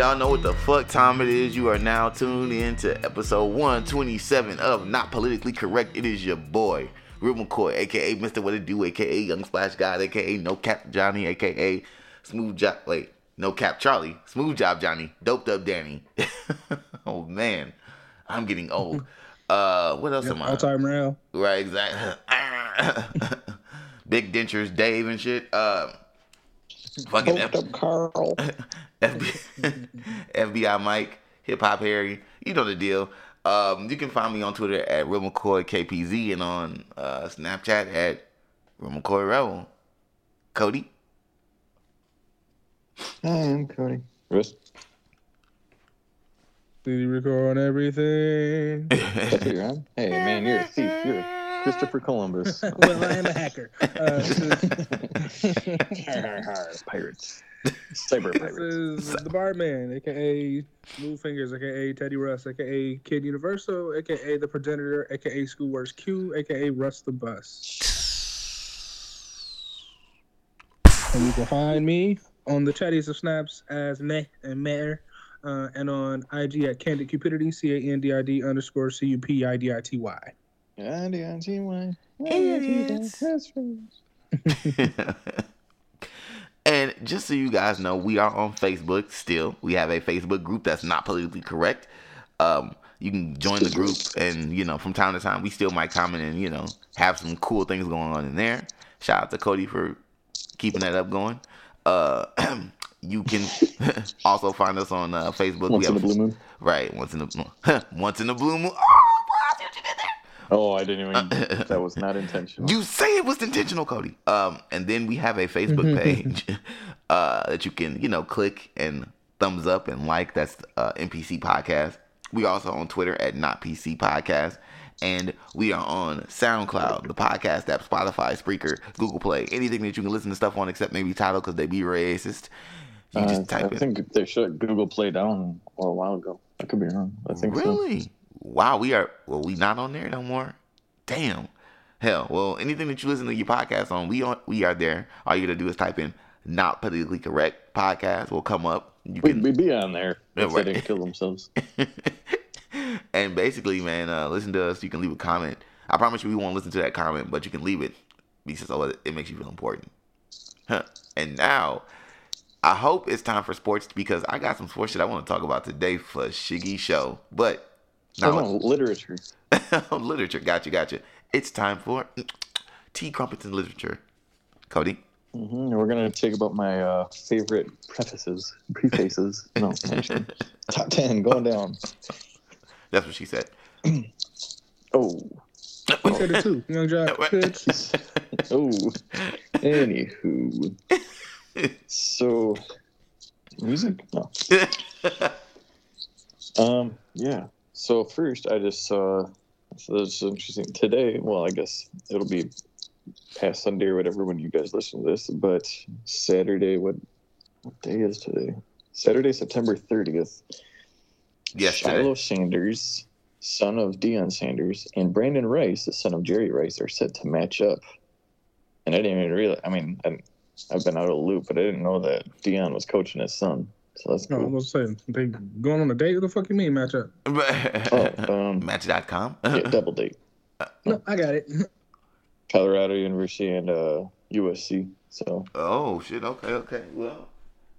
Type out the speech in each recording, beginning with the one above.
Y'all know what the fuck time it is. You are now tuned in to episode 127 of Not Politically Correct. It is your boy, Real McCoy, aka Mr. What It Do, aka Young Splash God, aka No Cap Johnny, aka Smooth Job. Wait, No Cap Charlie, Smooth Job Johnny, Doped Up Danny. oh man, I'm getting old. Uh, what else Yep, am I? all time rail. Right, exactly. Big dentures, Dave and shit. Um, fucking up Carl. FBI, FBI Mike, Hip Hop Harry. You know the deal. Um, you can find me on Twitter at Real McCoy KPZ and on uh, Snapchat at Real McCoy Rebel. Cody. Hi, I'm Cody. Russ. Did you record everything? That's what you're on? Hey, man, you're a thief. You're Christopher Columbus. well, I am a hacker. Uh, pirates. Cyber this pirates. is the Barman, aka Smooth Fingers, aka Teddy Russ, aka Kid Universal, aka The Progenitor, aka Schoolworks Q, aka Russ the Bus. And you can find me on the chatties of snaps as Meh and Mayor, uh, and on IG at Candid Cupidity, C A N D I D underscore C U P I D I T Y. I-D-I-T-Y. Idiots. That's right. and just so you guys know, we are on Facebook still. We have a Facebook group that's not politically correct. Um, you can join the group, and you know, from time to time, we still might comment and you know have some cool things going on in there. Shout out to Cody for keeping that up going. Uh, you can also find us on uh, Facebook. Once in a blue moon. Right, once in the once in the blue moon. Oh, boy, I see what you did there. Oh, I didn't even. that was not intentional. You say it was intentional, Cody. Um, and then we have a Facebook page uh, that you can, you know, click and thumbs up and like. That's uh, NPC Podcast. We also on Twitter at Not PC Podcast, and we are on SoundCloud, the podcast app, Spotify, Spreaker, Google Play, anything that you can listen to stuff on except maybe Tidal because they be racist. You Uh, just I type it. think they shut Google Play down a while ago. I could be wrong. I think so. Wow, we are. Well, we not on there no more. Damn. Hell, well, anything that you listen to your podcast on, we on, we are there. All you gotta do is type in "not politically correct" podcast. Will come up. You We'd, can, we'd be on there if right. they didn't kill themselves. and basically, man, uh, listen to us. You can leave a comment. I promise you, we won't listen to that comment, but you can leave it because oh, it makes you feel important. Huh. And now, I hope it's time for sports because I got some sports shit I want to talk about today for Shiggy Show. But Oh, now, no, literature. literature. Gotcha, gotcha. It's time for T. Crumpets in literature. Cody. hmm We're gonna take about my uh, favorite prefaces, prefaces. No, actually, top ten going down. That's what she said. Oh, He said it too. Young Jock. bitch. oh. Anywho, so music. No. Um. Yeah. So first, I just saw. So this is interesting. Today, well, I guess it'll be past Sunday or whatever when you guys listen to this. But Saturday, what what day is today? Saturday, September thirtieth. Yesterday. Shiloh Sanders, son of Deion Sanders, and Brenden Rice, the son of Jerry Rice, are set to match up. And I didn't even realize. I mean, I, I've been out of the loop, but I didn't know that Deion was coaching his son. So that's No, I cool. was saying they going on a date. What the fuck you mean matchup? Oh, um, Match.com. yeah, double date. No, I got it. Colorado University and uh, USC. So Oh shit. Okay. Okay. Well,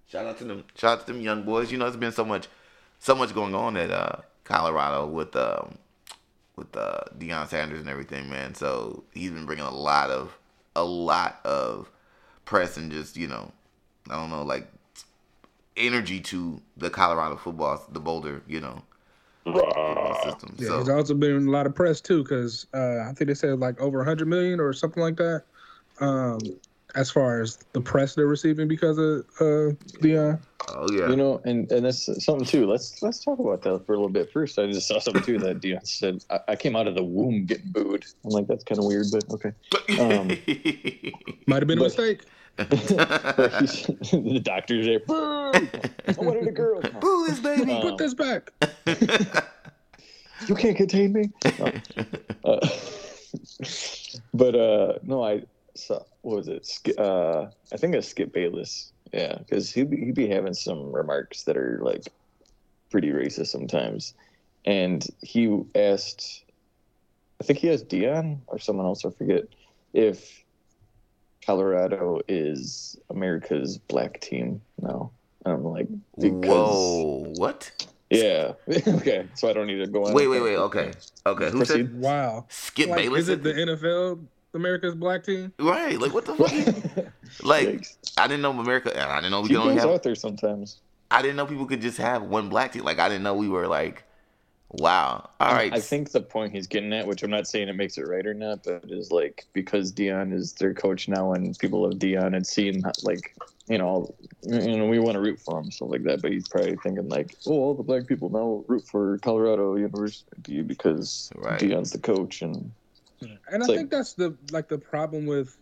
shout out to them. Shout out to them young boys. You know, it's been so much, so much going on at uh, Colorado with um, with uh, Deion Sanders and everything, man. So he's been bringing a lot of, a lot of press and just you know, I don't know, like energy to the Colorado football, the Boulder, you know, football system. Yeah, so there's also been a lot of press too, because uh, I think they said like over 100 million or something like that. Um, as far as the press they're receiving because of uh, Deion. oh yeah. you know, and and that's something too. Let's let's talk about that for a little bit. First, I just saw something too that Deion said. I, I came out of the womb getting booed. I'm like, that's kind of weird, but okay. Um, Might have been a mistake. the doctor's there. Boo! I wanted a girl. No. Boo this baby. Um, Put this back. you can't contain me. No. Uh, but uh, no, I saw what was it? Sk- Uh, I think it's Skip Bayless Yeah, because he be, he be having some remarks that are like pretty racist sometimes, and he asked, I think he asked Deion or someone else, I forget, if Colorado is America's black team now. And I'm like, because Whoa, what? yeah, okay, so I don't need to go on. Wait, wait, wait. Okay, okay. Who Proceed. said Wow. Skip Like, Bayless? is it the NFL, America's black team? right? Like what the fuck? like Yikes. I didn't know America. I didn't know we he could only goes have. out there sometimes. I didn't know people could just have one black team. Like I didn't know we were like, wow. All right. I think the point he's getting at, which I'm not saying it makes it right or not, but is like because Deion is their coach now, and people of Deion had seen like you know, you know, we want to root for him, stuff like that. But he's probably thinking like, oh, all the black people now root for Colorado University because Right. Deion's the coach, and And I like- think that's the like the problem with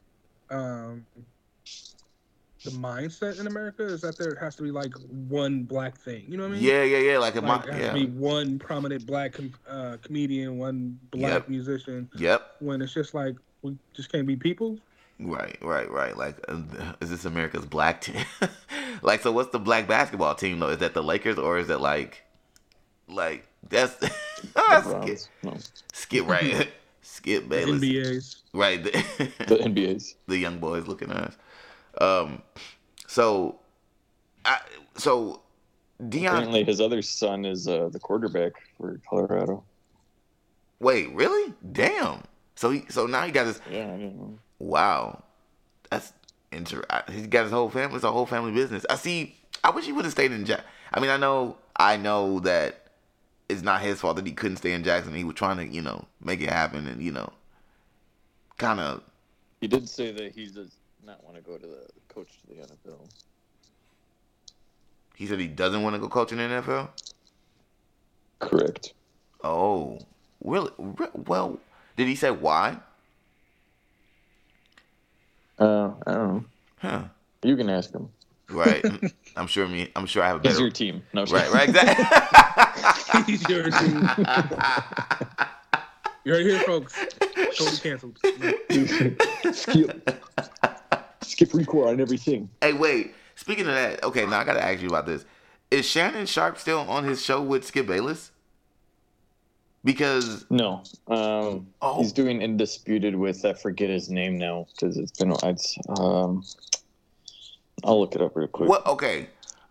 um the mindset in America is that there has to be like one black thing. You know what I mean? yeah, yeah, yeah. Like, a Like, it has yeah. to be one prominent black com- uh, comedian, one black Yep. musician. Yep. When it's just like we just can't be people. Right, right, right. Like, uh, is this America's black team? like, so what's the black basketball team though? Is that the Lakers or is it like, like that's the skip, no, skip right, skip The Bayless, NBA's. right? The, the NBA's. the young boys looking at us. Um, so, I so Deion. Apparently, his other son is uh, the quarterback for Colorado. Wait, really? Damn. So he, so now he got his. Yeah. Wow, that's interesting. He's got his whole family. It's a whole family business. I see. I wish he would have stayed in Jack. I mean, I know. I know that it's not his fault that he couldn't stay in Jackson. He was trying to, you know, make it happen, and you know, kind of. He did say that he's not want to go to the coach to the NFL. He said he doesn't want to go coach in the NFL. Correct. Oh, really? Well, did he say why? Uh, I don't know. Huh. You can ask him. Right. I'm sure me. I'm sure I have a He's better. your team. No, Right. Right. Exactly. He's your team. You heard it here, folks. Totally canceled. skip, skip record on everything. Hey, wait. Speaking of that, okay, now I gotta ask you about this. Is Shannon Sharpe still on his show with Skip Bayless? Because No, um, Oh. he's doing Indisputed with I forget his name now because it's been it's um, I'll look it up real quick. what? Okay,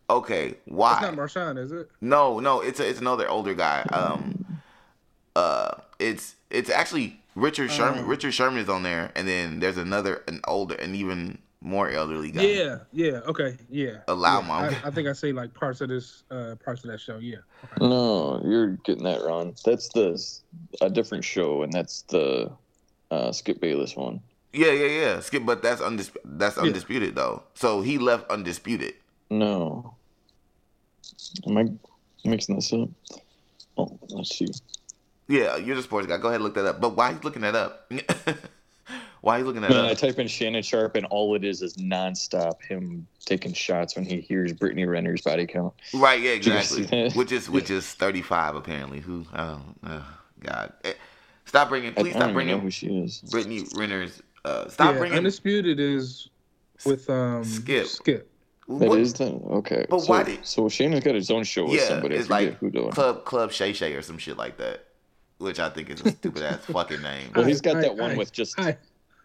okay. Why? It's not Why? Marshawn, is it? No, no. It's a, it's another older guy. Um, uh, it's it's actually Richard Sherman. Oh. Richard Sherman is on there, and then there's another, an older, and even more elderly guy. Yeah, yeah, okay, yeah. Allow loud yeah. mom. I, I think I say like parts of this, uh, parts of that show. Yeah. No, you're getting that wrong. That's the a different show, and that's the uh, Skip Bayless one. Yeah, yeah, yeah. Skip, but that's undis- that's undisputed though. So he left undisputed. No, am I mixing this up? Oh, let's see. Yeah, you're the sports guy. Go ahead and look that up. But why he's looking that up? why he's looking at that Man, I type in Shannon Sharpe, and all it is is nonstop him taking shots when he hears Brittany Renner's body count. Right, yeah, exactly. which is which is 35 apparently. Who? Oh, oh God! Eh, Stop bringing. I, I Please don't stop even know who she is. Brittany Renner's. Uh, stop yeah, bringing. undisputed is with um Skip. Skip. That what- is the okay. But so, why did- so Shannon's got his own show with Yeah, somebody. I it's like who doing. Club Club Shay Shay or some shit like that, which I think is a stupid ass fucking name. Well, he's got I- that one I- with just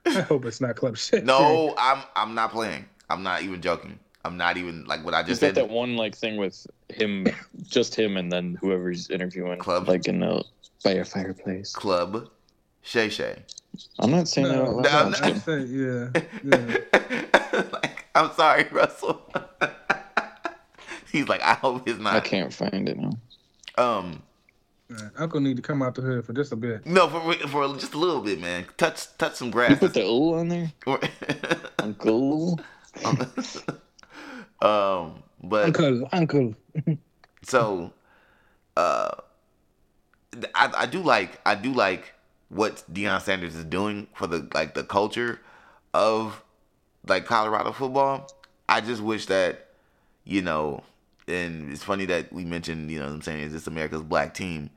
I, I hope it's not Club Shit. No, I'm I'm not playing. I'm not even joking. I'm not even like what I just got said. that one like thing with him, just him, and then whoever's interviewing, Club. like in the by a fireplace. Club Shay Shay. I'm not saying that out No, loud. no, I'm not just I yeah, yeah. like, I'm sorry, Russell. He's like, I hope it's not. I can't find it now. Um, Uh, Uncle need to come out the hood for just a bit. no, for for just a little bit, man. Touch touch some grass. You grass. put the O on there, Uncle. um, but Uncle, Uncle. so, uh, I I do like I do like what Deion Sanders is doing for the like the culture of like Colorado football. I just wish that you know, and it's funny that we mentioned you know what I'm saying is this America's black team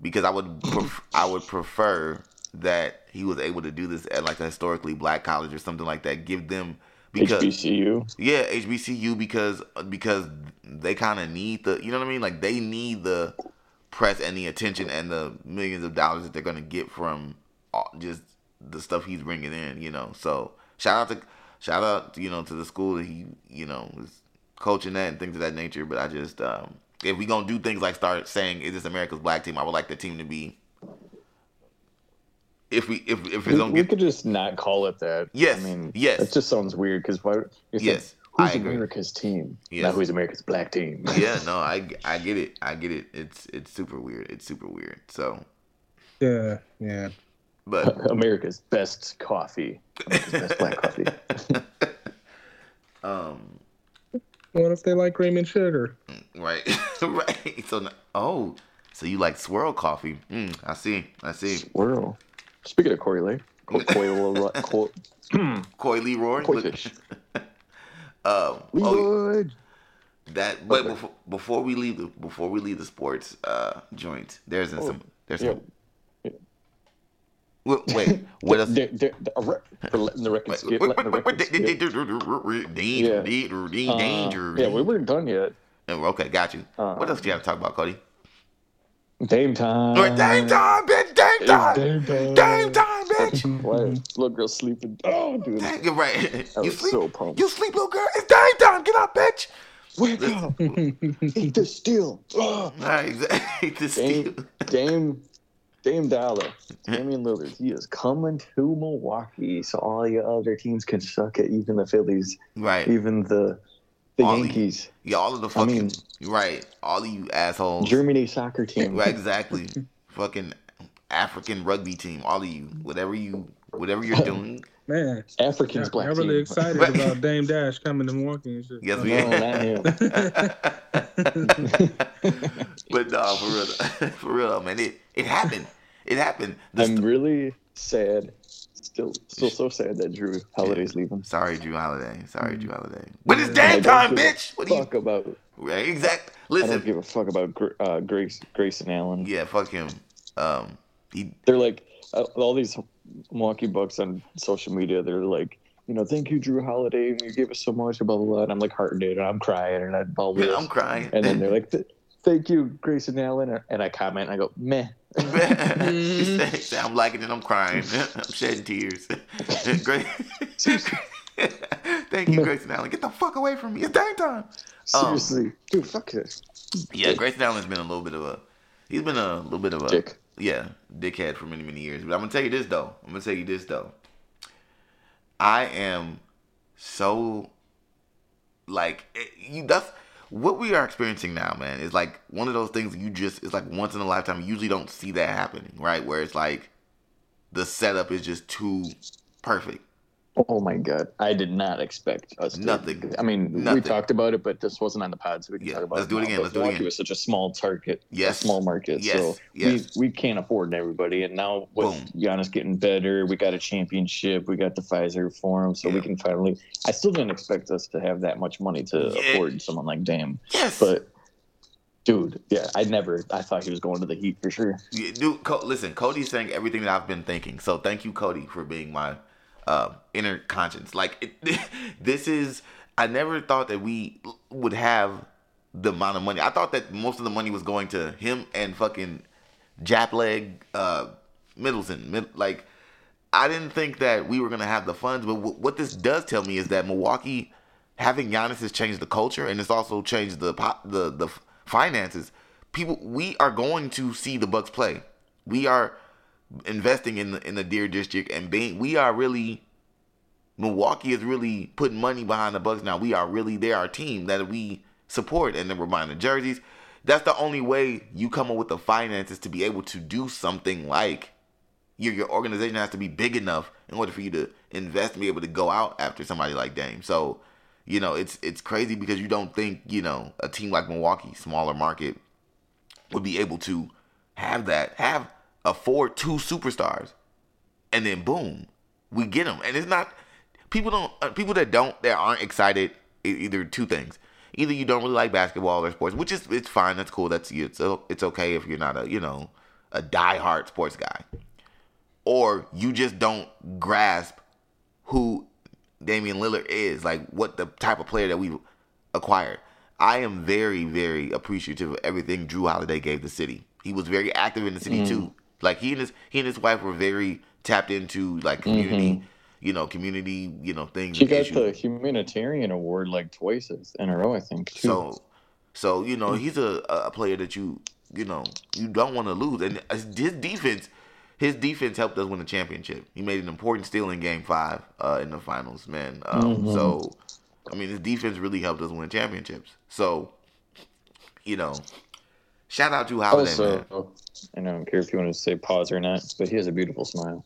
because I would pref- I would prefer that he was able to do this at like a historically black college or something like that. Give them because HBCU. yeah, HBCU because because they kind of need the you know what I mean like they need the press and the attention and the millions of dollars that they're gonna get from all, just the stuff he's bringing in. You know, so shout out to shout out you know to the school that he you know is coaching that and things of that nature. But I just um, if we gonna do things like start saying is this America's black team, I would like the team to be. If we if if it's We, gonna we get could just not call it that. Yes, I mean, yes. It just sounds weird because why? It's Yes, Like, who's. America's team? Yes. Not who's America's black team. yeah no I I get it I get it it's it's super weird it's super weird so Yeah, yeah. but America's best coffee. America's best black coffee. um What if they like Raymond Sugar? right right so oh so you like swirl coffee mm, I see I see Swirl. Speaking of Corey Lay, Co- Coy, Leroy- Co- Coy Leroy Koi look- fish. um oh, that but Okay. before before we leave the before we leave the sports uh joint there's Oh, some there's yeah. some wait, wait what else They're- they're- they're- letting the record skip. letting the record skip. danger, Yeah. danger, danger, Uh, yeah, we weren't done yet. Oh, Okay, got you. Uh, What else do you have to talk about, Cody? Dame time. Alright, Dame time, bitch. Dame time. Dame time. Dame time, bitch. Why? Little girl sleeping. Oh, dude. You're right. I You sleep. so pumped. You sleep, little girl. It's Dame time. Get up, bitch. Wake up. Eat the steel. Oh. Right, exactly. The steal. Dame, Dame, Dame Dollar, Damian Lillard, he is coming to Milwaukee, so all your other teams can suck it. Even the Phillies, Right. even the the All the- Yankees, Yeah, all of the I fucking. mean- right. All of you assholes. Germany soccer team. Right, exactly. fucking African rugby team. All of you. Whatever you. Whatever you're doing. Man, Africans black. I'm really excited about Dame Dash coming to Milwaukee and shit. Yes, we No, not him. but no, for real, for real, man. It it happened. It happened. The I'm st- really sad. Still, still so sad that Jrue Holiday's leaving. Sorry, Jrue Holiday. Sorry, Jrue Holiday. But it's I damn time, bitch. What do you? Fuck about. Right, exact. I don't Listen. give a fuck about Gra- uh, Grace, Grayson Allen. Yeah, fuck him. Um, he. they're like uh, all these Milwaukee Bucks on social media. They're like, you know, thank you, Jrue Holiday. You gave us so much, blah blah blah. And I'm like heartened, dude, and I'm crying, and I ball this. I'm crying. And then they're like, thank you, Grayson Allen. And I comment, and I go, meh. He said- he said, I'm liking it. I'm crying. I'm shedding tears. Great. Thank you, Grayson Allen. Get the fuck away from me. It's dang time. Um, Seriously, dude, fuck it. Yeah, Grayson Allen's been a little bit of a. He's been a little bit of a. Dick. Yeah, dickhead for many many years. But I'm gonna tell you this though. I'm gonna tell you this though. I am so like it- you. That's what we are experiencing now, man. Is like one of those things you just. It's like once in a lifetime. You usually don't see that happening, right? Where it's like the setup is just too perfect. Oh my god, I did not expect us. To, Nothing. I mean, Nothing. we talked about it, but this wasn't on the pod, so we can Yeah, talk about it. let's do it now. again, let's do it Milwaukee again. was such a small target, Yes. small market, Yes, so yes. we we can't afford everybody. And now with Boom. Giannis getting better, we got a championship, we got the Fiserv Forum, so Yeah. we can finally. I still didn't expect us to have that much money to Yeah. afford someone like Dame, Yes, but. Dude, yeah, I never. I thought he was going to the Heat for sure. Yeah, dude, Co- listen, Cody's saying everything that I've been thinking. So thank you, Cody, for being my uh, inner conscience. Like it, this is, I never thought that we would have the amount of money. I thought that most of the money was going to him and fucking Japleg uh, Middleton. Mid- like I didn't think that we were gonna have the funds. But w- what this does tell me is that Milwaukee having Giannis has changed the culture and it's also changed the po- the the finances. People, we are going to see the Bucks play. We are investing in the in the Deer District and being. We are really. Milwaukee is really putting money behind the Bucks now. We are really they're our team that we support, and then we're buying the jerseys. That's the only way you come up with the finances to be able to do something like your your organization has to be big enough in order for you to invest and be able to go out after somebody like Dame. So, you know, it's it's crazy because you don't think, you know, a team like Milwaukee, smaller market, would be able to have that, have afford two superstars, and then boom, we get them. And it's not people don't uh, people that don't that aren't excited either two things. Either you don't really like basketball or sports, which is it's fine, that's cool, that's it's it's okay if you're not a you know a diehard sports guy or you just don't grasp who Damian Lillard is, like what the type of player that we acquired. I am very, very appreciative of everything Jrue Holiday gave the city. He was very active in the city Mm. too. Like he and his he and his wife were very tapped into like community, you know, community, you know, things. He and got issues. the humanitarian award like twice in a row, I think. Too. So, so you know, he's a, a player that you you know you don't want to lose, and his defense, his defense helped us win the championship. He made an important steal in Game Five uh, in the finals, man. Um, Mhm. So, I mean, his defense really helped us win championships. So, you know, shout out to Holiday, man. also, and I don't care if you want to say pause or not, but he has a beautiful smile.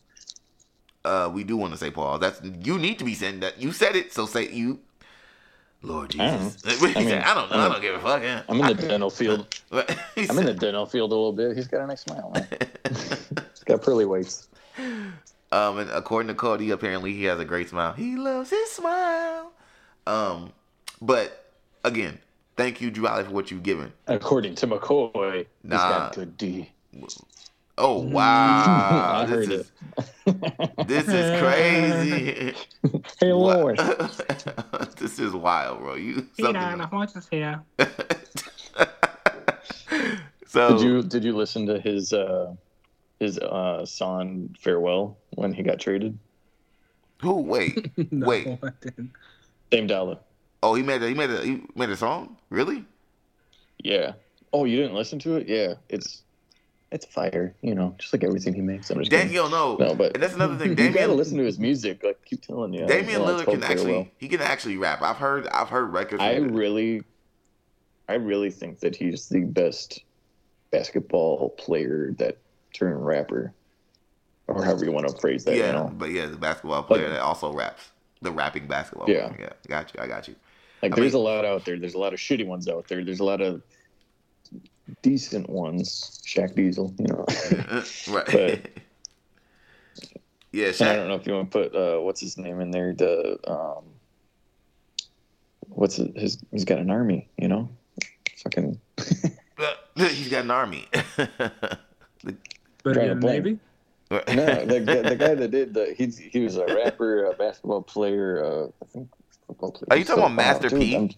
Uh, we do want to say Paul. That's you need to be saying that. You said it, so say you. Lord I don't Jesus, know. I, mean, I don't know. I don't give a fuck. Yeah. I'm in the dental field. I'm in the dental field a little bit. He's got a nice smile. Man. He's got pearly whites. Um, and according to Cody, apparently he has a great smile. He loves his smile. Um, but again, thank you, Drew Alley, for what you've given. According to McCoy, he's Nah. got good D. Oh wow, I this heard is this is crazy. Hey, Wa- Lord. this is wild, bro. You Peter, something. the horse is here. so Did you did you listen to his uh his uh song farewell when he got traded? who? Wait, No, Wait. I. Dame Dollar. Oh, he made a, he made a he made a song. Really? Yeah. Oh, you didn't listen to it? Yeah. It's it's fire. You know, just like everything he makes. I'm just Dan, kidding. yo, no. No, but and that's another thing. you gotta listen to his music. Like, keep telling you. Damian Lillard can actually Farewell. he can actually rap. I've heard I've heard records. I really, I really think that he's the best basketball player that turned rapper, or however you want to phrase that. yeah, You know, but yeah, the basketball player Like- that also raps. The rapping basketball Yeah. player. Yeah, got you. I got you. Like I there's mean- a lot out there. There's a lot of shitty ones out there. There's a lot of decent ones. Shaq Diesel, you know. right. But- yeah, And I don't know if you want to put uh, what's his name in there. The um, what's his, his? He's got an army. You know, fucking. He's got an army. Better Trying get a. Navy. No, the, guy- the guy that did the he's he was a rapper, a basketball player, uh, I think football player. Are you talking about Master dude, P? I'm-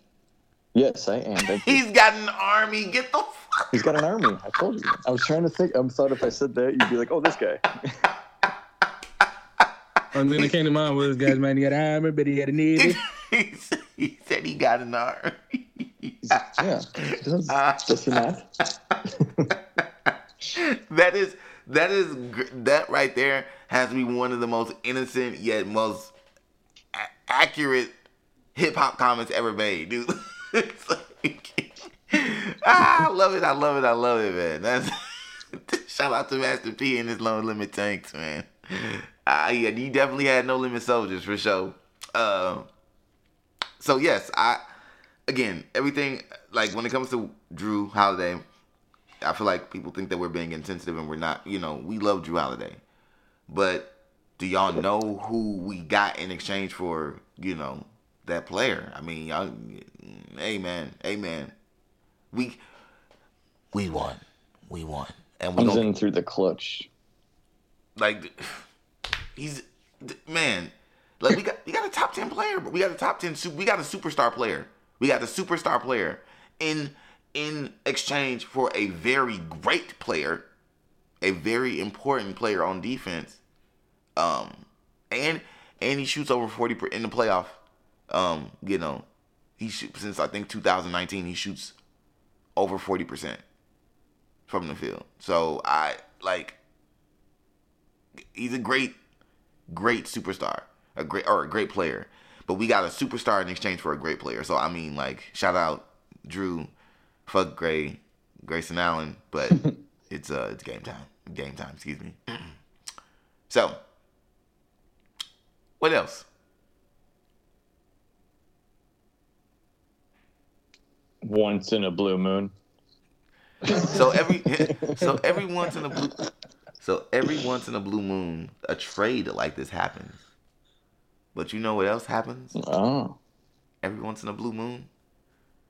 yes, I am. He's got an army. Get the fuck. He's got an army. I told you. I was trying to think. I am thought if I said that, you'd be like, "Oh, this guy." Only thing that came to mind was, this guys, man, he got an army, but he had a Navy. he said- he got an army. yeah, does, does he not? that is that is that right there has to be one of the most innocent yet most a- accurate hip hop comments ever made, dude. Like- ah, I love it. I love it. I love it, man. That's shout out to Master P and his low limit tanks, man. Ah, yeah, he definitely had no limit soldiers for sure. Um, so yes, I again everything like when it comes to Jrue Holiday, I feel like people think that we're being insensitive and we're not. You know, we love Jrue Holiday, but do y'all know who we got in exchange for? You know that player. I mean, y'all, amen, amen. We we won, we won, and we Comes in through the clutch. like he's man. Like we got we got a top ten player, but we got a top ten. We got a superstar player. We got the superstar player in in exchange for a very great player, a very important player on defense. Um, and and he shoots over forty in the playoff. Um, you know, he shoots since I think 2019. He shoots over forty percent from the field. So I like he's a great, great superstar, a great or a great player. But we got a superstar in exchange for a great player. So I mean, like, shout out Jrue, fuck Gray, Grayson Allen, but it's uh it's game time, game time. Excuse me. so, what else? Once in a blue moon. So every so every once in a blue so every once in a blue moon, a trade like this happens. But you know what else happens? Oh, Every once in a blue moon,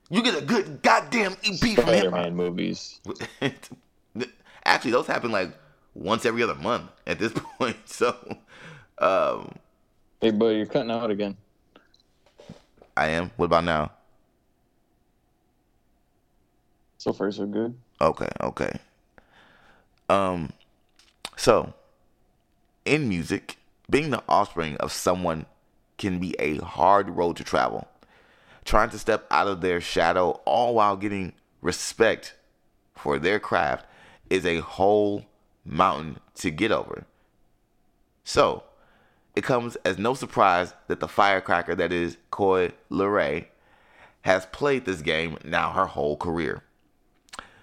you get a good goddamn EP from hip Spider-Man movies. Actually, those happen like once every other month at this point. So, um, Hey, buddy, you're cutting out again. I am. What about now? So far, so good. Okay, okay. Um, so in music, being the offspring of someone can be a hard road to travel. Trying to step out of their shadow, all while getting respect for their craft, is a whole mountain to get over. So, it comes as no surprise that the firecracker that is Coi Leray has played this game now her whole career.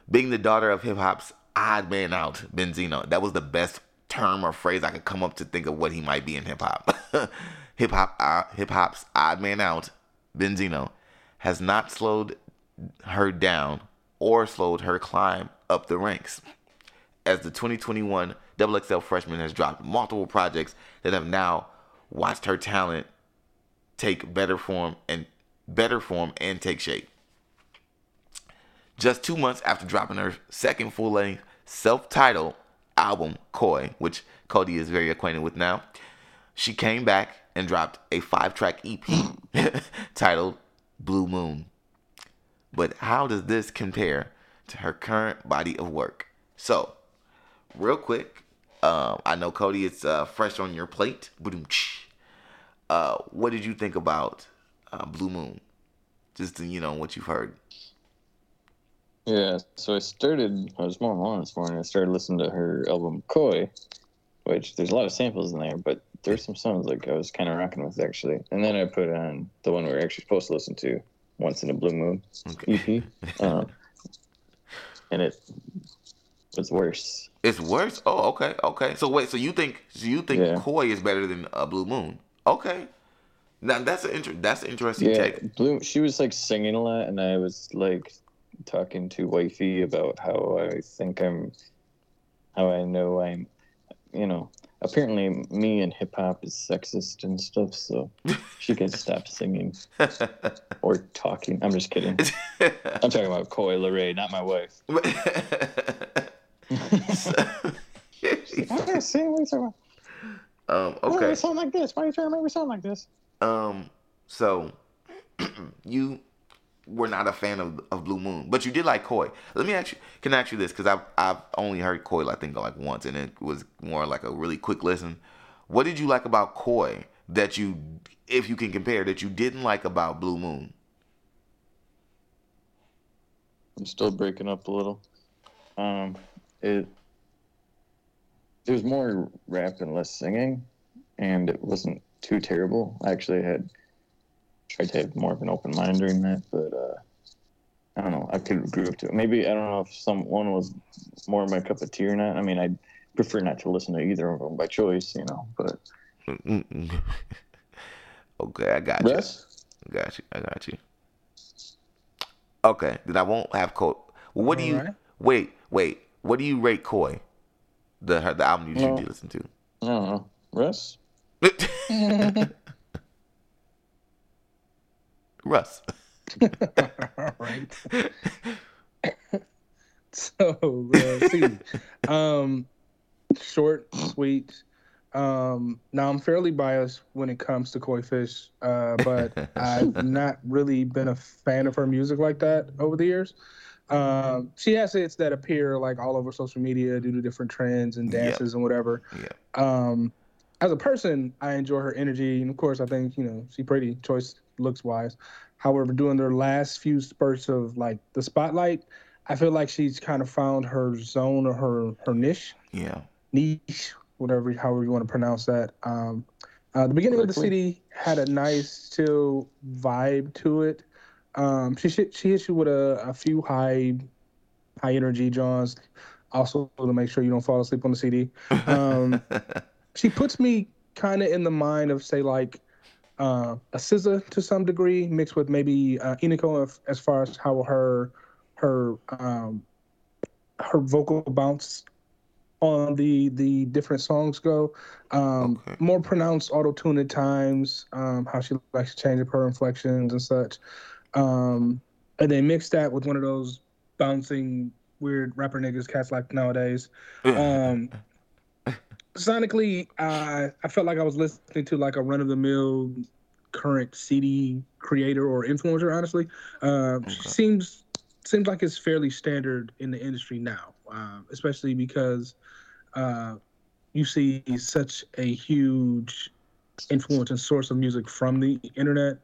Being the daughter of hip hop's odd man out, Benzino, that was the best term or phrase I could come up to think of what he might be in hip hop. hip hop, uh, hip hop's odd man out, Benzino, has not slowed her down or slowed her climb up the ranks. As the 2021 XXL freshman has dropped multiple projects that have now watched her talent take better form and better form and take shape. Just two months after dropping her second full-length self-titled album, Coi, which Cody is very acquainted with now, she came back and dropped a five-track EP titled Blue Moon. But how does this compare to her current body of work? So, real quick, um, I know Cody, it's uh, fresh on your plate. Uh, what did you think about uh, Blue Moon? Just you know what you've heard. Yeah, so I started. I was more alone this morning. I started listening to her album Coi, which there's a lot of samples in there, but there's some songs like I was kind of rocking with actually. And then I put on the one we are actually supposed to listen to, "Once in a Blue Moon" okay. EP, um, and it was worse. It's worse. Oh, okay, okay. So wait, so you think so you think yeah. Coi is better than a uh, Blue Moon? Okay. Now that's an inter- that's an interesting yeah, take. Blue. She was like singing a lot, and I was like talking to wifey about how I think I'm, how I know I'm, you know, apparently me and hip hop is sexist and stuff, so she can stop singing or talking. I'm just kidding. I'm talking about Coi Leray, not my wife. Why do I sing? What are you talking about? Um, okay. Why do you sound like this? Why are you trying to make me sound like this? Um, so you were not a fan of, of Blue Moon, but you did like Coi. Let me ask you, can I ask you this because I've I've only heard Coi I think like once, and it was more like a really quick listen. What did you like about Coi that you, if you can compare, that you didn't like about Blue Moon? I'm still breaking up a little. Um, it there was more rap and less singing, and it wasn't too terrible. I actually had tried to have more of an open mind during that, but uh, I don't know. I could agree with it. Maybe I don't know if someone was more my cup of tea or not. I mean, I prefer not to listen to either of them by choice, you know. But okay, I got Russ? you. Got you. I got you. Okay, then I won't have. Well, what All do you right. wait? Wait, what do you rate Coi? The the album you no. usually listen to. I don't know. Russ. Russ. right. so uh, see, um, short, sweet. Um, now I'm fairly biased when it comes to Koi Fish, uh, but I've not really been a fan of her music like that over the years. Um, she has hits that appear like all over social media due to different trends and dances yep. and whatever. Yeah. Um, as a person, I enjoy her energy, and of course, I think you know she's pretty, choice looks wise. However, during their last few spurts of like the spotlight, I feel like she's kind of found her zone or her her niche. Yeah. Niche, whatever, however you want to pronounce that. Um, uh, the beginning of the city had a nice, chill vibe to it. Um, she she you with a, a few high high energy Johns, also to make sure you don't fall asleep on the CD. Um, she puts me kind of in the mind of say like uh, a SZA to some degree, mixed with maybe uh, Iniko as far as how her her um, her vocal bounce on the the different songs go. Um, okay. More pronounced auto tune at times. Um, how she likes to change up her inflections and such. Um, and they mix that with one of those bouncing weird rapper niggas cats like nowadays. Um, sonically, uh, I felt like I was listening to like a run of the mill current CD creator or influencer. Honestly, uh, okay. seems seems like it's fairly standard in the industry now, uh, especially because uh, you see such a huge influence and source of music from the internet.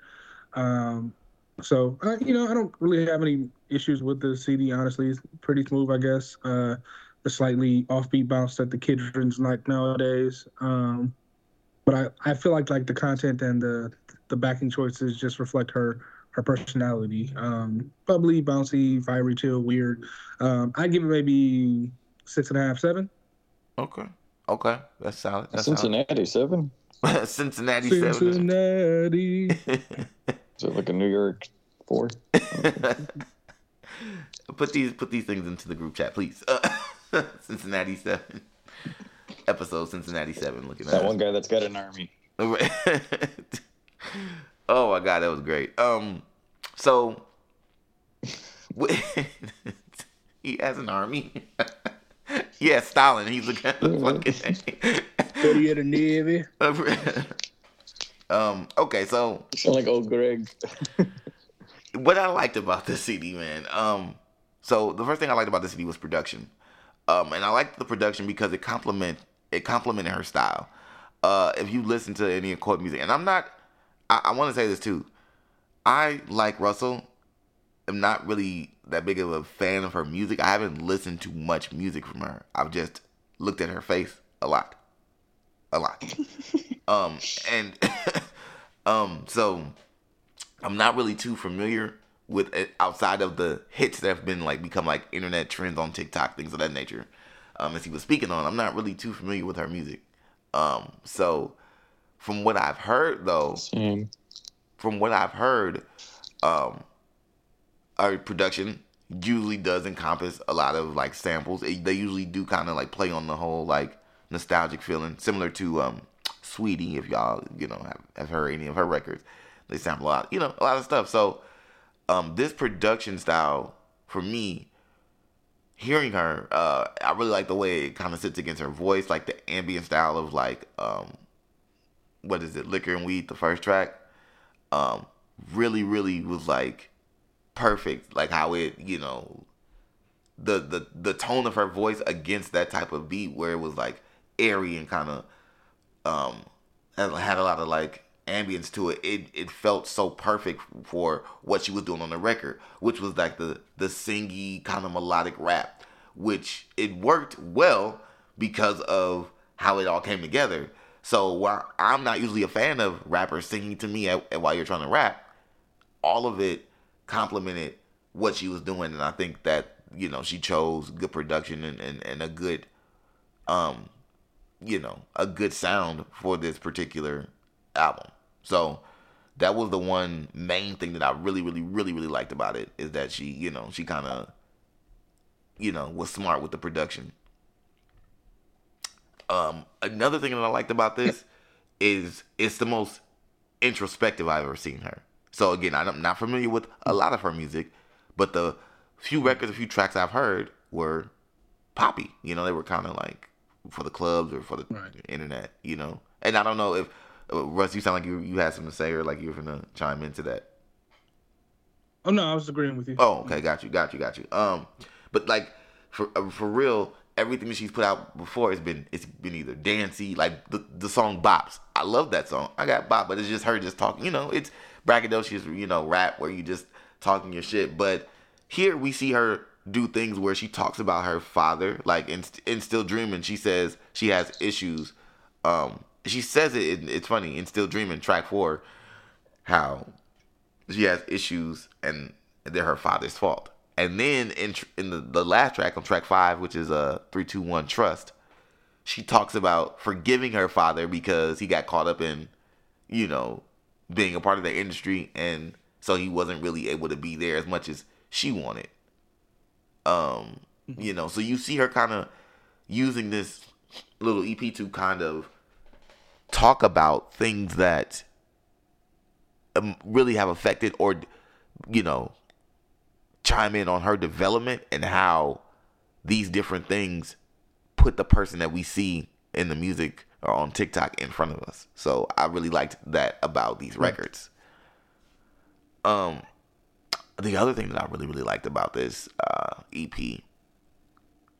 Um, so uh, you know, I don't really have any issues with the CD. Honestly, it's pretty smooth, I guess. Uh, the slightly offbeat bounce that the kids like nowadays. Um, but I, I feel like like the content and the the backing choices just reflect her her personality. Um, bubbly, bouncy, fiery, chill, weird. Um, I give it maybe six and a half, seven. Okay. Okay. That's solid. That's Cincinnati solid. seven. Cincinnati, seven. Cincinnati. Is it like a New York four? put these put these things into the group chat, please. Uh, Cincinnati seven. Episode Cincinnati seven. Looking at that one guy that's got an army. oh my god, that was great. Um, so he has an army. yeah, Stalin. He's a kind of fucking. But he had a navy. um. Okay, so you sound like old Greg. what I liked about this CD, man. Um. So the first thing I liked about this CD was production. Um, and I liked the production because it complement it complemented her style. Uh, if you listen to any of Court music, and I'm not, I, I want to say this too. I like Russell. I'm not really that big of a fan of her music. I haven't listened to much music from her. I've just looked at her face a lot, a lot. um, and um, so I'm not really too familiar with outside of the hits that have been like become like internet trends on TikTok, things of that nature. Um, as he was speaking on, I'm not really too familiar with her music. Um, so from what I've heard though, Same. from what I've heard, um, our production usually does encompass a lot of like samples. It, they usually do kind of like play on the whole like nostalgic feeling, similar to um, Saweetie. If y'all you know have, have heard any of her records, they sample a lot, you know, a lot of stuff. So um, this production style for me, hearing her, uh, I really like the way it kind of sits against her voice, like the ambient style of like, um, what is it, Liquor and Weed, the first track. Um, really, really was like perfect, like how it, you know, the the the tone of her voice against that type of beat, where it was like airy and kind of um had a lot of like ambience to it, it it felt so perfect for what she was doing on the record, which was like the the singy kind of melodic rap, which it worked well because of how it all came together. So while I'm not usually a fan of rappers singing to me at, at while you're trying to rap, all of it complemented what she was doing, and I think that you know she chose good production and, and, and a good um you know a good sound for this particular album. So that was the one main thing that I really, really, really, really liked about it is that she, you know, she kind of, you know, was smart with the production. Um, another thing that I liked about this is it's the most introspective I've ever seen her. So again, I'm not familiar with a lot of her music, but the few records, a few tracks I've heard were poppy. You know, they were kind of like for the clubs or for the right. internet. You know, and I don't know if Russ, you sound like you you had something to say or like you were gonna chime into that. Oh no, I was agreeing with you. Oh, okay, got you, got you, got you. Um, but like for uh, for real, everything that she's put out before has been it's been either dancey, like the the song "Bops." I love that song. I got bop, but it's just her just talking. You know, it's braggadocious, you know, rap where you just talking your shit. But here we see her do things where she talks about her father, like in, in Still Dreaming, she says she has issues um she says it. It's funny in Still Dreaming, track four, how she has issues and they're her father's fault. And then in in the, the last track on track five, which is a uh, three two one trust, she talks about forgiving her father because he got caught up in, you know, being a part of the industry, and so he wasn't really able to be there as much as she wanted. Um, mm-hmm. you know, so you see her kind of using this little EP to kind of talk about things that um, really have affected or you know chime in on her development and how these different things put the person that we see in the music or on TikTok in front of us. So I really liked that about these records. Um, the other thing that I really really liked about this uh, EP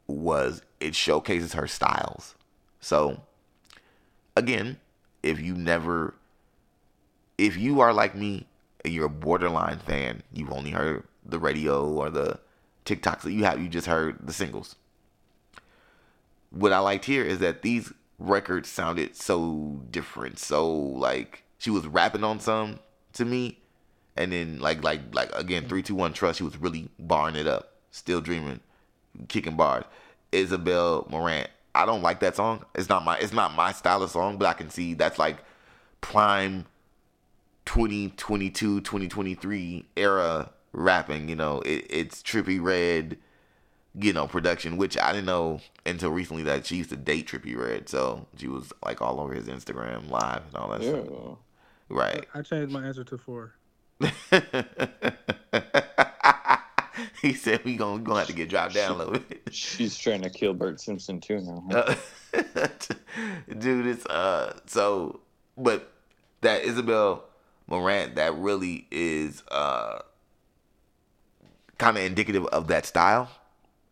was it showcases her styles. So again, if you never if you are like me and you're a borderline fan, you've only heard the radio or the TikToks that you have you just heard the singles. What I liked here is that these records sounded so different. So like she was rapping on some to me and then like like like again three two one trust. She was really barring it up, still dreaming, kicking bars. Isabel Marant. I don't like that song. It's not my it's not my style of song, but I can see that's like prime 2022 2023 era rapping. You know, it, it's Trippie Redd, You know, production, which I didn't know until recently that she used to date Trippie Redd. So she was like all over his Instagram live and all that Yeah. stuff. Right. I changed my answer to four. he said we gonna, we gonna have to get dropped down a little bit. She's trying to kill Bart Simpson too now. huh? Uh, dude, it's uh so but that Isabel Marant that really is uh kind of indicative of that style.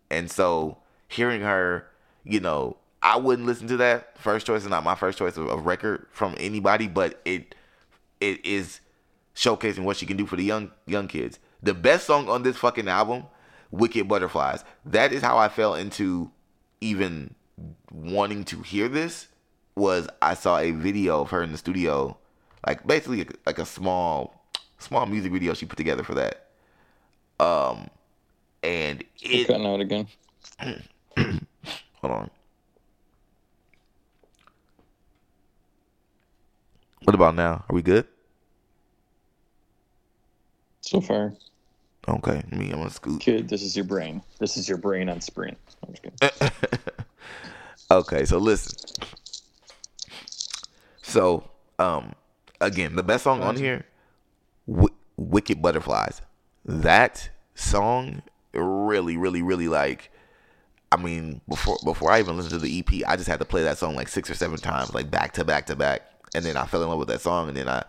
And so hearing her, you know, I wouldn't listen to that. First choice is not my first choice of, of record from anybody, but it it is showcasing what she can do for the young young kids. The best song on this fucking album, Wicked Butterflies. That is how I fell into even wanting to hear this was I saw a video of her in the studio, like basically like a small small music video she put together for that. Um and it cutting out again. hold on. What about now? Are we good? So far, Okay, me, I'm gonna scoot. kid, this is your brain. This is your brain on Sprint. I'm just kidding. okay, so listen. So, um, again, the best song on here, w- "Wicked Butterflies." That song really, really, really like. I mean, before before I even listened to the EP, I just had to play that song like six or seven times, like back to back to back, and then I fell in love with that song, and then I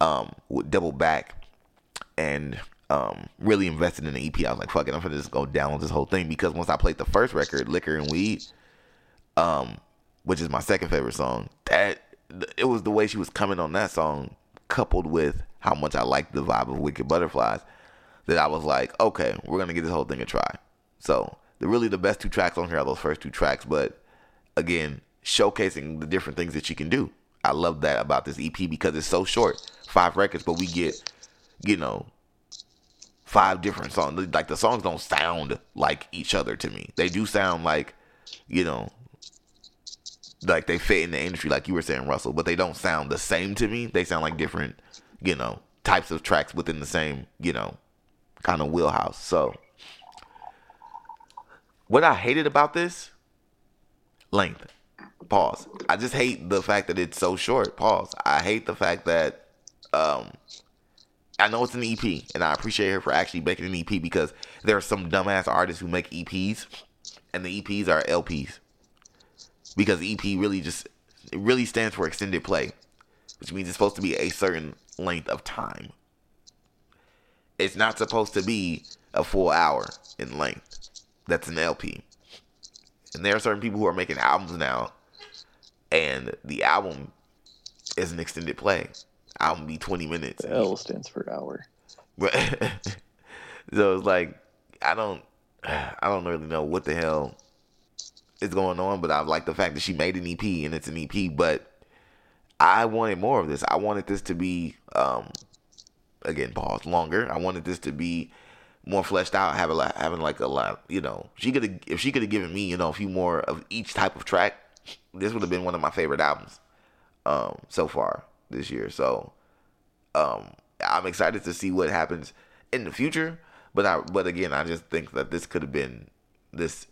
um would double back and um really invested in the EP. I was like, fuck it, I'm gonna just go download this whole thing because once I played the first record, Liquor and Weed, um, which is my second favorite song, that it was the way she was coming on that song, coupled with how much I liked the vibe of Wicked Butterflies, that I was like, okay, we're gonna give this whole thing a try. So the really the best two tracks on here are those first two tracks, but again, showcasing the different things that she can do. I love that about this EP because it's so short, five records, but we get, you know, five different songs. Like the songs don't sound like each other to me. They do sound like, you know, like they fit in the industry, like you were saying, Russell, but they don't sound the same to me. They sound like different, you know, types of tracks within the same, you know, kind of wheelhouse. So, what I hated about this length. Pause. I just hate the fact that it's so short. Pause. I hate the fact that um I know it's an EP, and I appreciate her for actually making an EP because there are some dumbass artists who make EPs, and the EPs are LPs because EP really just it really stands for extended play, which means it's supposed to be a certain length of time. It's not supposed to be a full hour in length. That's an LP. And there are certain people who are making albums now, and the album is an extended play. Album be twenty minutes. The L stands for hour. So it's like I don't I don't really know what the hell is going on, but I like the fact that she made an EP and it's an EP, but I wanted more of this. I wanted this to be um again pause longer. I wanted this to be more fleshed out, have a lot, having like a lot, you know. She could have if she could have given me, you know, a few more of each type of track, this would have been one of my favorite albums um so far this year. So um I'm excited to see what happens in the future. But I but again I just think that this could have been this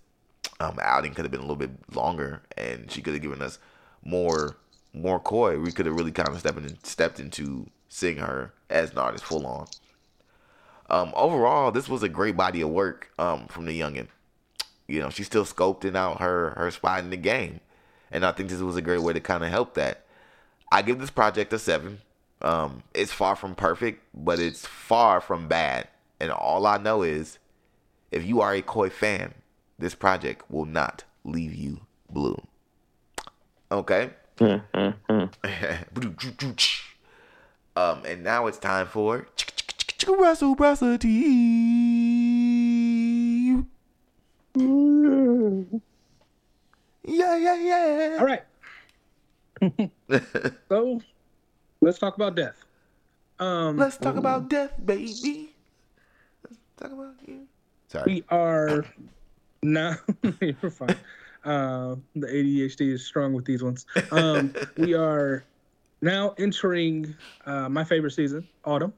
um outing could have been a little bit longer and she could have given us more more Coi. We could have really kind of stepped in, stepped into seeing her as an artist full on. Um overall this was a great body of work um from the youngin. You know, she's still sculpting out her her spot in the game. and I think this was a great way to kind of help that. I give this project a seven. Um, it's far from perfect, but it's far from bad. And all I know is, if you are a Coi fan, this project will not leave you blue. Okay. um, and now it's time for Russell Brasity. Yeah, yeah, yeah. All right. so let's talk about death. Um, Let's talk about death, baby. Let's talk about you. Sorry. we are now. you're fine. Uh, the ADHD is strong with these ones. Um, we are now entering uh, my favorite season, autumn.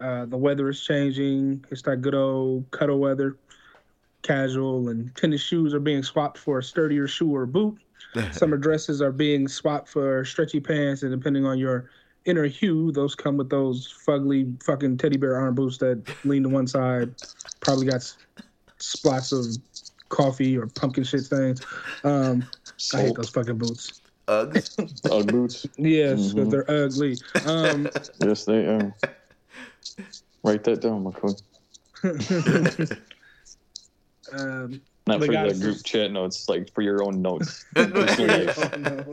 Uh, the weather is changing. It's that good old cuddle weather. Casual and tennis shoes are being swapped for a sturdier shoe or boot. Summer dresses are being swapped for stretchy pants, and depending on your inner hue, those come with those fugly fucking teddy bear arm boots that lean to one side. Probably got s- splots of coffee or pumpkin shit stains. Um, I hate those fucking boots. Uggs. Ugg boots. Yes, because Mhm. they're ugly. Um, Yes, they are. Write that down, McCoy. um, Not The for the group chat notes, like for your own notes. oh, no.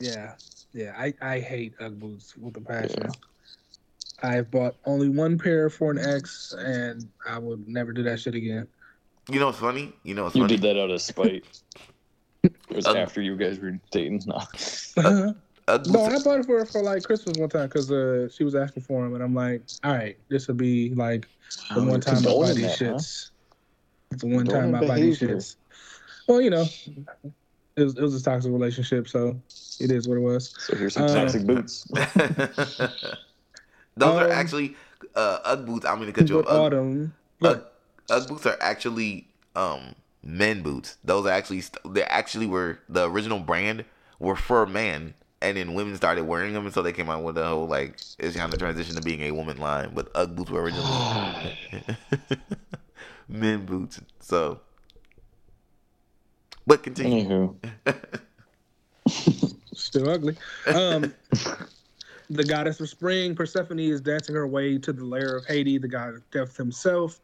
Yeah, yeah. I, I hate UGG boots with a passion. Yeah. I've bought only one pair for an ex, and I would never do that shit again. You know what's funny? You know what's You funny? did that out of spite. It was Ugg. after you guys were dating. No. no, I bought it for her for like Christmas one time because uh, she was asking for them, and I'm like, all right, this will be like the one time I buy these that, shits. It's the one time I Condoning buy these behavior. shits. Well, you know, it was, it was a toxic relationship, so it is what it was. So here's some Uh, toxic boots. Those are Um, actually uh, Ugg boots. I'm gonna cut you But off. Ugg, autumn, Ugg, Ugg boots are actually um men boots. Those are actually they actually were the original brand were for men, and then women started wearing them, and so they came out with the whole like it's kind of transition to being a woman line. But Ugg boots were originally men boots. So, but continue. Anywho, still ugly. Um, the goddess of spring, Persephone, is dancing her way to the lair of Hades, the god of death himself.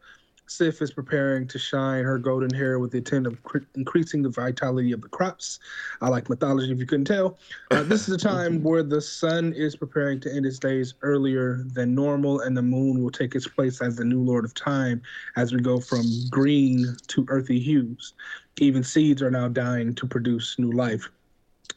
Sif is preparing to shine her golden hair with the intent of cre- increasing the vitality of the crops. I like mythology, if you couldn't tell. Uh, this is a time where the sun is preparing to end its days earlier than normal, and the moon will take its place as the new lord of time as we go from green to earthy hues. Even seeds are now dying to produce new life.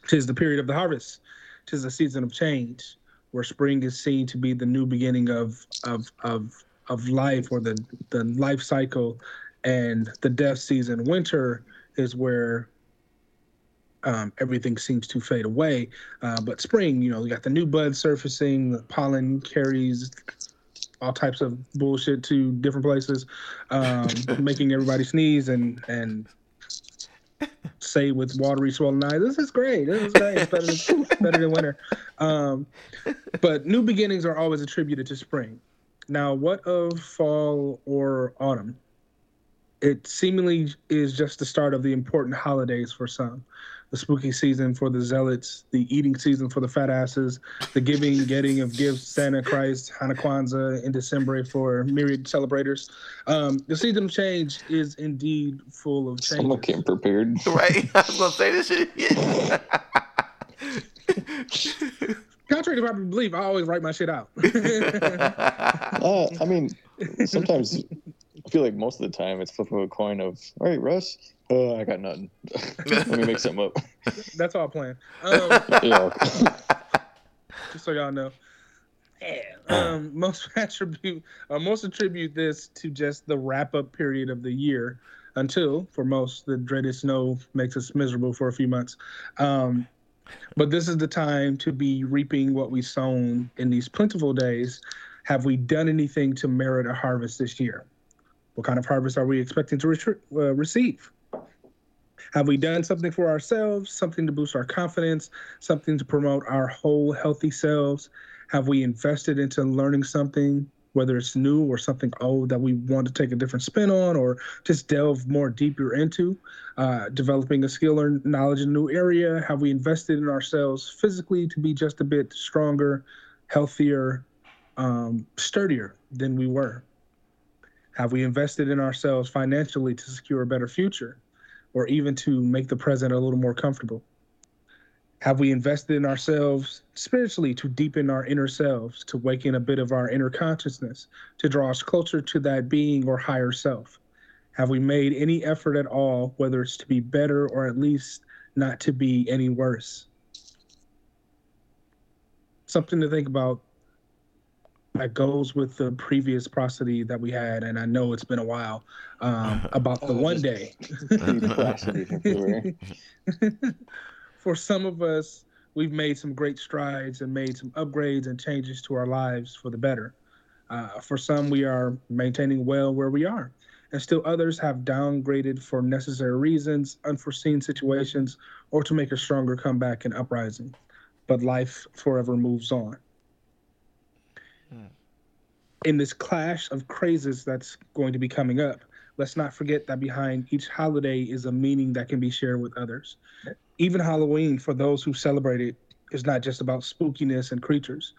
Tis the period of the harvest. Tis the season of change, where spring is seen to be the new beginning of of of of life or the the life cycle, and the death season. Winter is where um, everything seems to fade away. Uh, but spring, you know, you got the new buds surfacing, the pollen carries all types of bullshit to different places, um, making everybody sneeze and and say with watery swollen eyes, "This is great. This is great. It's better than, better than winter." Um, but new beginnings are always attributed to spring. Now, what of fall or autumn? It seemingly is just the start of the important holidays for some. The spooky season for the zealots, the eating season for the fat asses, the giving, getting of gifts, Santa Christ, Hanukkah in December for myriad celebrators. Um, the season of change is indeed full of someone changes. came prepared. Right? I was gonna say this shit. Contrary to popular belief, I always write my shit out. Uh, I mean, sometimes I feel like most of the time it's flipping a coin of, all right, Russ, uh, I got nothing. Let me make something up. That's all planned. Um, Yeah. just so y'all know. Yeah. Um, most attribute, uh, most attribute this to just the wrap up period of the year, until for most the dreaded snow makes us miserable for a few months. Um, but this is the time to be reaping what we sown in these plentiful days. Have we done anything to merit a harvest this year? What kind of harvest are we expecting to retrie- uh, receive? Have we done something for ourselves, something to boost our confidence, something to promote our whole healthy selves? Have we invested into learning something whether it's new or something old that we want to take a different spin on or just delve more deeper into. Uh, developing a skill or knowledge in a new area? Have we invested in ourselves physically to be just a bit stronger, healthier, um, sturdier than we were? Have we invested in ourselves financially to secure a better future or even to make the present a little more comfortable? Have we invested in ourselves spiritually to deepen our inner selves, to waken a bit of our inner consciousness, to draw us closer to that being or higher self? Have we made any effort at all, whether it's to be better or at least not to be any worse? Something to think about that goes with the previous prosody that we had, and I know it's been a while, um, about the one day. For some of us, we've made some great strides and made some upgrades and changes to our lives for the better. Uh, for some, we are maintaining well where we are, and still others have downgraded for necessary reasons, unforeseen situations, or to make a stronger comeback and uprising. But life forever moves on. Hmm. In this clash of crazes that's going to be coming up, let's not forget that behind each holiday is a meaning that can be shared with others. Even Halloween, for those who celebrate it, is not just about spookiness and creatures.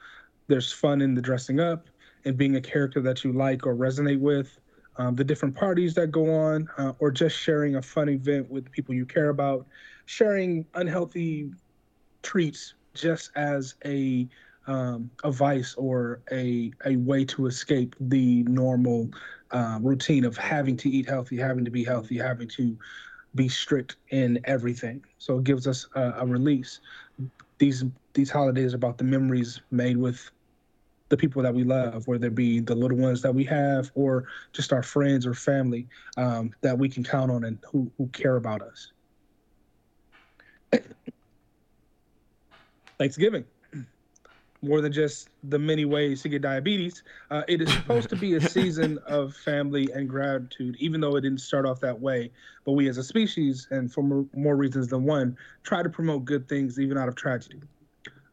There's fun in the dressing up and being a character that you like or resonate with, um, the different parties that go on, uh, or just sharing a fun event with people you care about, sharing unhealthy treats just as a um, a vice or a a way to escape the normal uh, routine of having to eat healthy, having to be healthy, having to be strict in everything. So it gives us a, a release. These these holidays about the memories made with the people that we love, whether it be the little ones that we have or just our friends or family um, that we can count on and who, who care about us. Thanksgiving more than just the many ways to get diabetes. Uh, it is supposed to be a season of family and gratitude, even though it didn't start off that way. But we as a species, and for more, more reasons than one, try to promote good things even out of tragedy.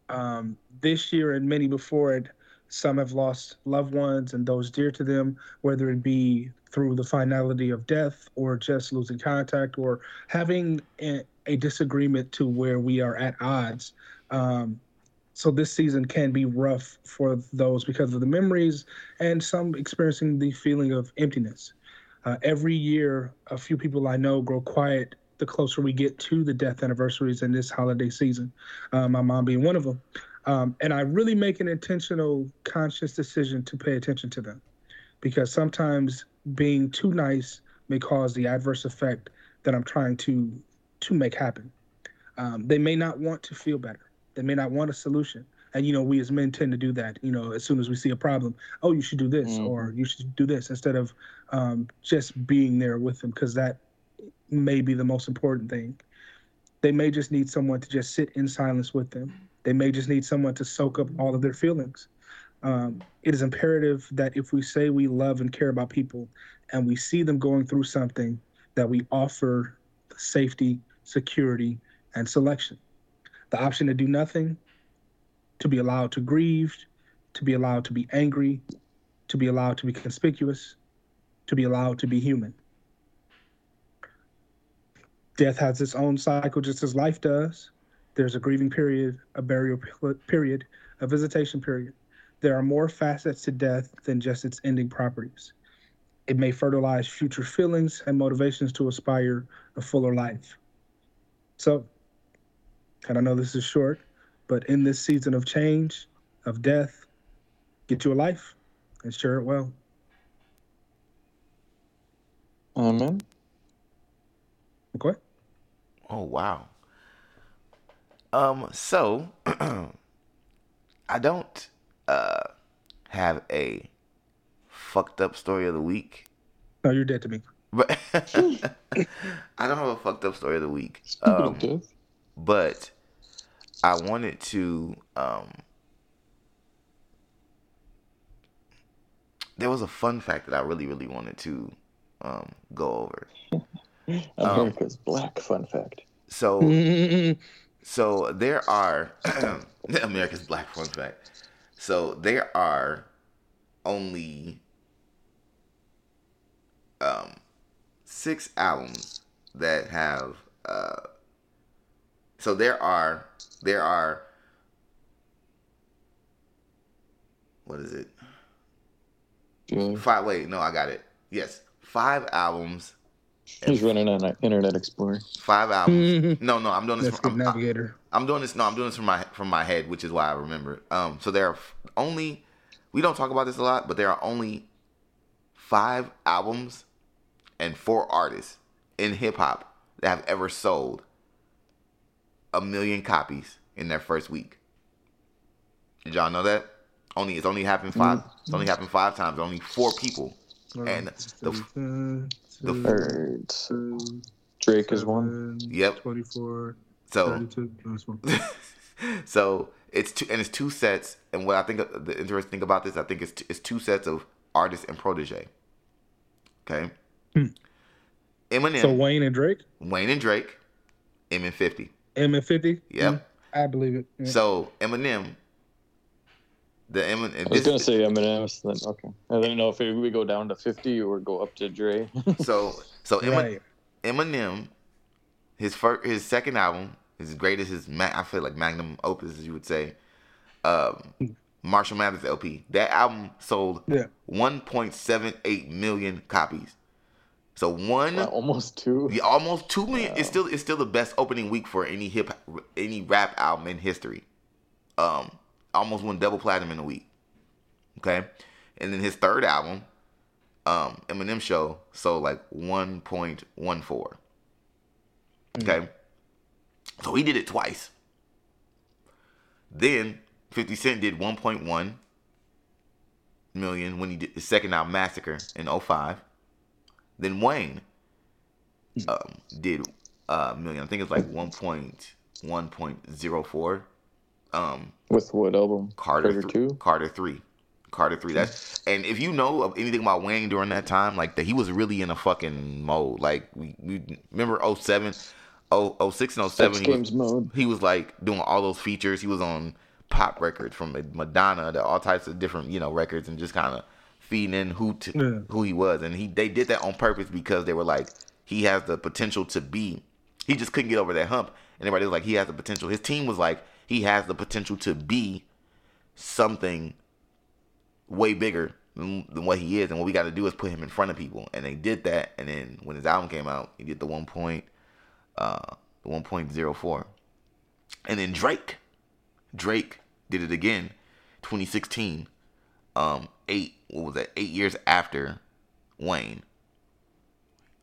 Um, this year and many before it, some have lost loved ones and those dear to them, whether it be through the finality of death or just losing contact or having a, a disagreement to where we are at odds. Um, so this season can be rough for those because of the memories and some experiencing the feeling of emptiness. Uh, every year, a few people I know grow quiet the closer we get to the death anniversaries in this holiday season. Uh, my mom being one of them. Um, and I really make an intentional, conscious decision to pay attention to them because sometimes being too nice may cause the adverse effect that I'm trying to to make happen. Um, they may not want to feel better. They may not want a solution. And you know, we as men tend to do that. You know, as soon as we see a problem, oh, you should do this mm-hmm. or you should do this instead of um, just being there with them because that may be the most important thing. They may just need someone to just sit in silence with them. They may just need someone to soak up all of their feelings. Um, it is imperative that if we say we love and care about people and we see them going through something, that we offer safety, security, and selection the option to do nothing, to be allowed to grieve, to be allowed to be angry, to be allowed to be conspicuous, to be allowed to be human. Death has its own cycle just as life does. There's a grieving period, a burial period, a visitation period. There are more facets to death than just its ending properties. It may fertilize future feelings and motivations to aspire a fuller life. So, and I know this is short, but in this season of change, of death, get you a life and share it well. Amen. Okay. Oh wow. Um. So, I don't uh have a fucked up story of the week. No, you're dead to me. But I don't have a fucked up story of the week. Um, but I wanted to. Um, there was a fun fact that I really, really wanted to um, go over. America's um, black fun fact. So, so there are America's black fun fact. So there are only um six albums that have uh so there are there are what is it Yeah. five wait no i got it yes five albums He's running on an Internet Explorer. five albums no no i'm doing this That's from, good I'm, navigator. I'm doing this no i'm doing this from my from my head which is why i remember It. um so there are only we don't talk about this a lot but there are only five albums and four artists in hip-hop that have ever sold a million copies in their first week. Did y'all know that? Only it's only happened 5 it's only happened five times only four people. And the the- Or Drake is one. Yep. 24, so 32. That's one. so it's two and it's two sets and what i think the interesting thing about this i think it's, t- it's two sets of artist and protege. Okay? Hmm. eminem. So Wayne and Drake, wayne and drake. M and 50 M and 50. Yep. I believe it. Yeah. so eminem the eminem I was gonna say Eminem. so Then okay. I didn't know if it, we go down to fifty or go up to Dre. so so Emin- right. eminem his first his second album his greatest his ma- i feel like magnum opus as you would say um marshall mathers lp that album sold Yeah. 1.78 million copies. So one, Wow, almost two. the almost two million. It's Wow. still it's still the best opening week for any hip any rap album in history. Um, almost won double platinum in a week. Okay, and then his third album, um, Eminem Show, so like 1.14. Okay, so he did it twice. Then 50 Cent did 1.1 million when he did his second album Massacre in 05. Then Wayne um, did a million. I think it's like 1.1.04. Um, With what album? Carter, Carter two. Carter three, Carter three. That's and if you know of anything about Wayne during that time, like that he was really in a fucking mode. Like we, we remember 07, 0, 06 and 07. X he was- mode. he was like doing all those features. He was on pop records from Madonna to all types of different you know records and just kind of feeding in who to, Yeah. who he was. And he they did that on purpose because they were like he has the potential to be. He just couldn't get over that hump. And everybody was like he has the potential. His team was like he has the potential to be something way bigger than, than what he is. And what we got to do is put him in front of people. And they did that. And then when his album came out, he did the one point, uh, the one point zero four. And then Drake, Drake did it again, 2016. Um, eight what was that? Eight years after Wayne.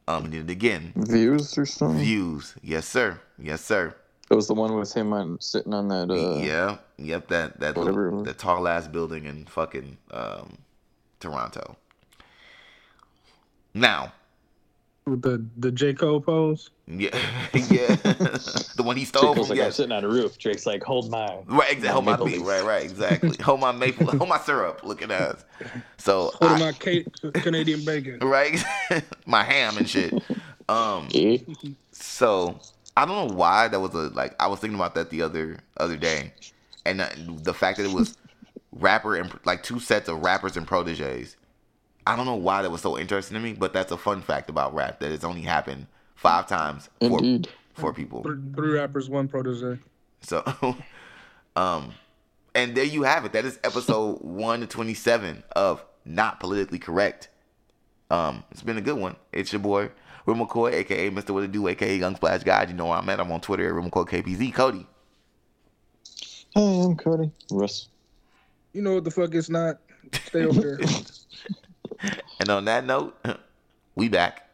Um, did it again. Views or something. Views, yes sir, yes sir. That was the one with him on sitting on that. Uh, yeah, yep. That that little, that tall ass building in fucking um, Toronto. Now, With the the J Cole pose. yeah, yeah, the one he stole Drake was from. like, I'm sitting on a roof. Drake's like, hold mine. right. Exactly. Hold my Maple beat. Leaf. Right, right. Exactly. hold my maple. Hold my syrup. Looking ass. So hold I- my Ca- Canadian bacon? right, my ham and shit. Um. So I don't know why that was a like. I was thinking about that the other other day, and uh, the fact that it was rapper and like two sets of rappers and proteges. I don't know why that was so interesting to me, but that's a fun fact about rap that it's only happened five times for Indeed. for people. Three, three rappers, one protege. So, um, and there you have it. That is episode one to twenty seven of Not Politically Correct. Um, it's been a good one. It's your boy Real McCoy, aka Mr. What It Do, aka Young Splash God. You know where I'm at. I'm on Twitter at Real McCoy KPZ. Cody. Hi, I'm Cody. Russ. You know what the fuck it's not. Stay over there. And on that note, we back.